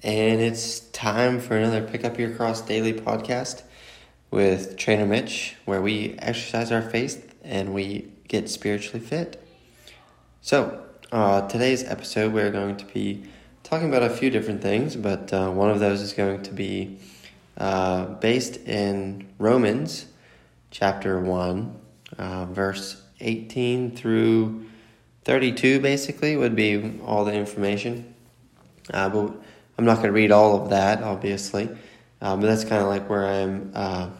and it's time for another Pick Up Your Cross Daily podcast with Trainer Mitch, where we exercise our faith and we get spiritually fit. So, uh, today's episode, we're going to be talking about a few different things, but uh, one of those is going to be uh, based in Romans chapter 1, uh, verse 18 through 32, basically, would be all the information. Uh, but I'm not going to read all of that, obviously, uh, but that's kind of like where I'm uh,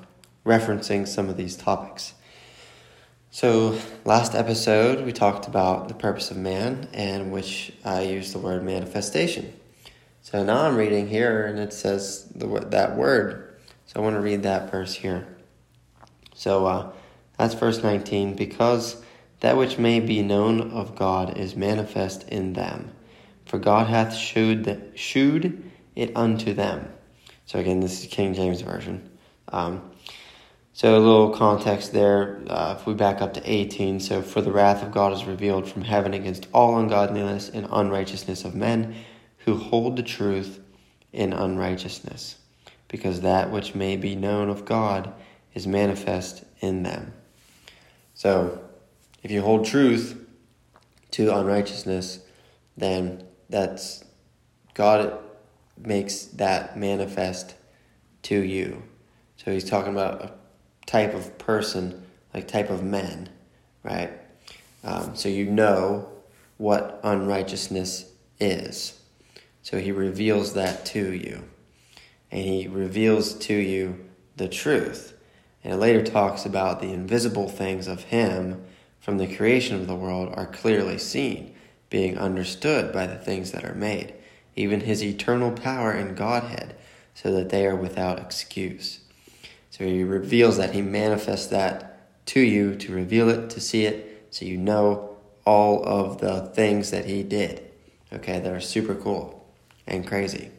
referencing some of these topics. So, last episode, we talked about the purpose of man, and which I used the word manifestation. So now I'm reading here, and it says the, that word. So I want to read that verse here. So uh, that's verse 19. Because that which may be known of God is manifest in them for God hath shewed, that, shewed it unto them. So again, this is King James Version. Um, so a little context there, uh, if we back up to 18, so for the wrath of God is revealed from heaven against all ungodliness and unrighteousness of men who hold the truth in unrighteousness, because that which may be known of God is manifest in them. So if you hold truth to unrighteousness, then that's God makes that manifest to you. So he's talking about a type of person, like type of men, right? Um, so you know what unrighteousness is. So he reveals that to you. And he reveals to you the truth. And it later talks about the invisible things of him from the creation of the world are clearly seen being understood by the things that are made, even his eternal power and Godhead, so that they are without excuse. So he reveals that, he manifests that to you to reveal it, to see it, so you know all of the things that he did, okay, that are super cool and crazy.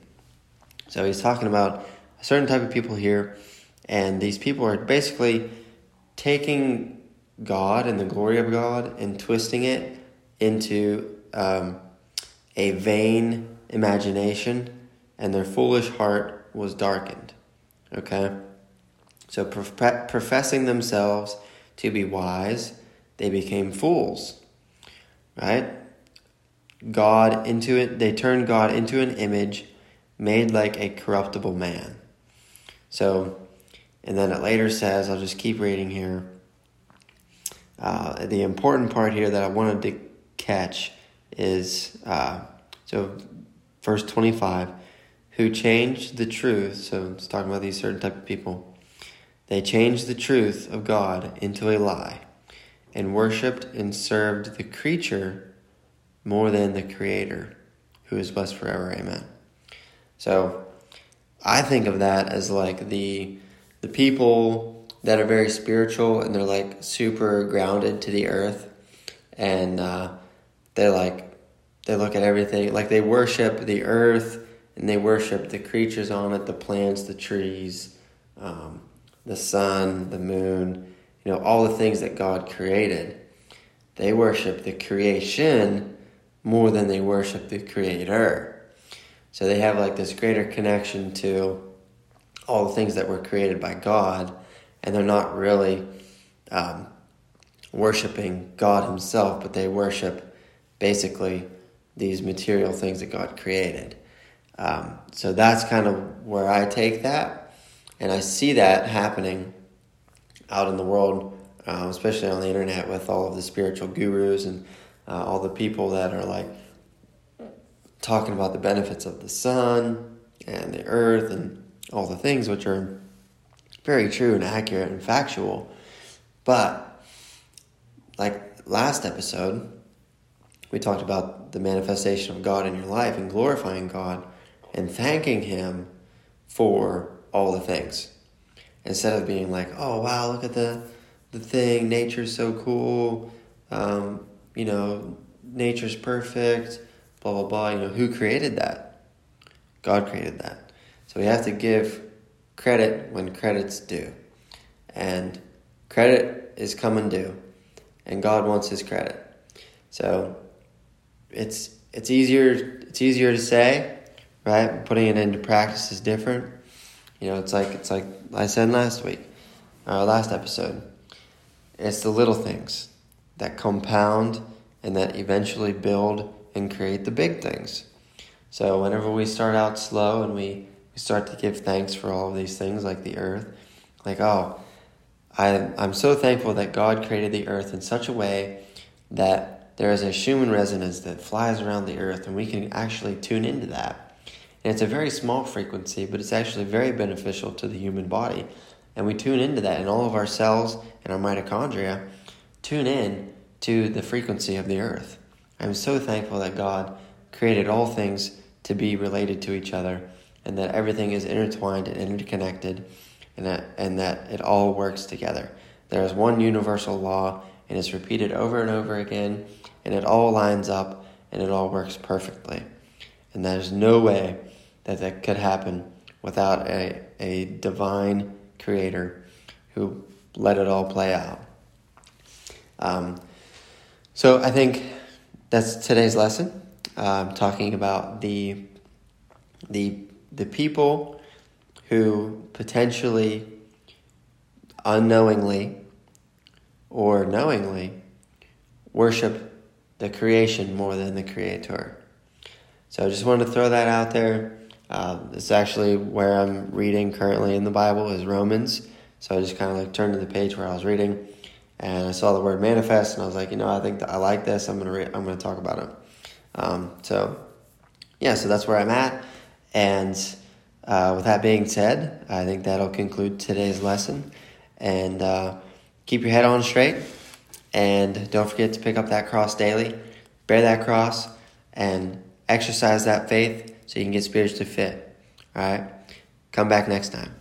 So he's talking about a certain type of people here, and these people are basically taking God and the glory of God and twisting it into um, a vain imagination, and their foolish heart was darkened. Okay? So, prof- professing themselves to be wise, they became fools. Right? God into it, they turned God into an image made like a corruptible man. So, and then it later says, I'll just keep reading here. Uh, the important part here that I wanted to catch is uh, so verse 25 who changed the truth so it's talking about these certain type of people. They changed the truth of god into a lie and worshipped and served the creature more than the creator who is blessed forever. Amen. So i think of that as like the the people that are very spiritual and they're like super grounded to the earth and uh, they're like they look at everything like they worship the earth and they worship the creatures on it the plants the trees um, the sun the moon you know all the things that god created. They worship the creation more than they worship the creator. So they have like this greater connection to all the things that were created by god and they're not really um, worshiping god himself but they worship basically these material things that God created. Um, so that's kind of where I take that, and I see that happening out in the world, uh, especially on the internet with all of the spiritual gurus and uh, all the people that are like talking about the benefits of the sun and the earth and all the things which are very true and accurate and factual. But like last episode, we talked about the manifestation of God in your life and glorifying God and thanking Him for all the things. Instead of being like, oh, wow, look at the, the thing, nature's so cool, um, you know, nature's perfect, blah, blah, blah. You know, who created that? God created that. So we have to give credit when credit's due. And credit is coming due. And God wants His credit. So it's it's easier it's easier to say right? Putting it into practice is different. You know, it's like it's like I said last week, our uh, last episode. It's the little things that compound and that eventually build and create the big things. So whenever we start out slow and we, we start to give thanks for all of these things like the earth, like, oh, I, I'm so thankful that God created the earth in such a way that there is a Schumann resonance that flies around the earth and we can actually tune into that. And it's a very small frequency, but it's actually very beneficial to the human body. And we tune into that, and all of our cells and our mitochondria tune in to the frequency of the earth. I'm so thankful that God created all things to be related to each other and that everything is intertwined and interconnected and that, and that it all works together. There is one universal law and it's repeated over and over again and it all lines up and it all works perfectly. And there's no way that that could happen without a, a divine creator who let it all play out. Um, so I think that's today's lesson um, talking about the the the people who potentially unknowingly or knowingly worship the creation more than the creator. So I just wanted to throw that out there. Uh, it's actually where I'm reading currently in the Bible is Romans. So I just kind of like turned to the page where I was reading, and I saw the word manifest, and I was like, you know, I think I like this. I'm gonna re- I'm gonna talk about it. Um, so, yeah, so that's where I'm at. And uh, with that being said, I think that'll conclude today's lesson. And uh, keep your head on straight. And don't forget to pick up that cross daily, bear that cross, and exercise that faith so you can get spiritually fit. All right? Come back next time.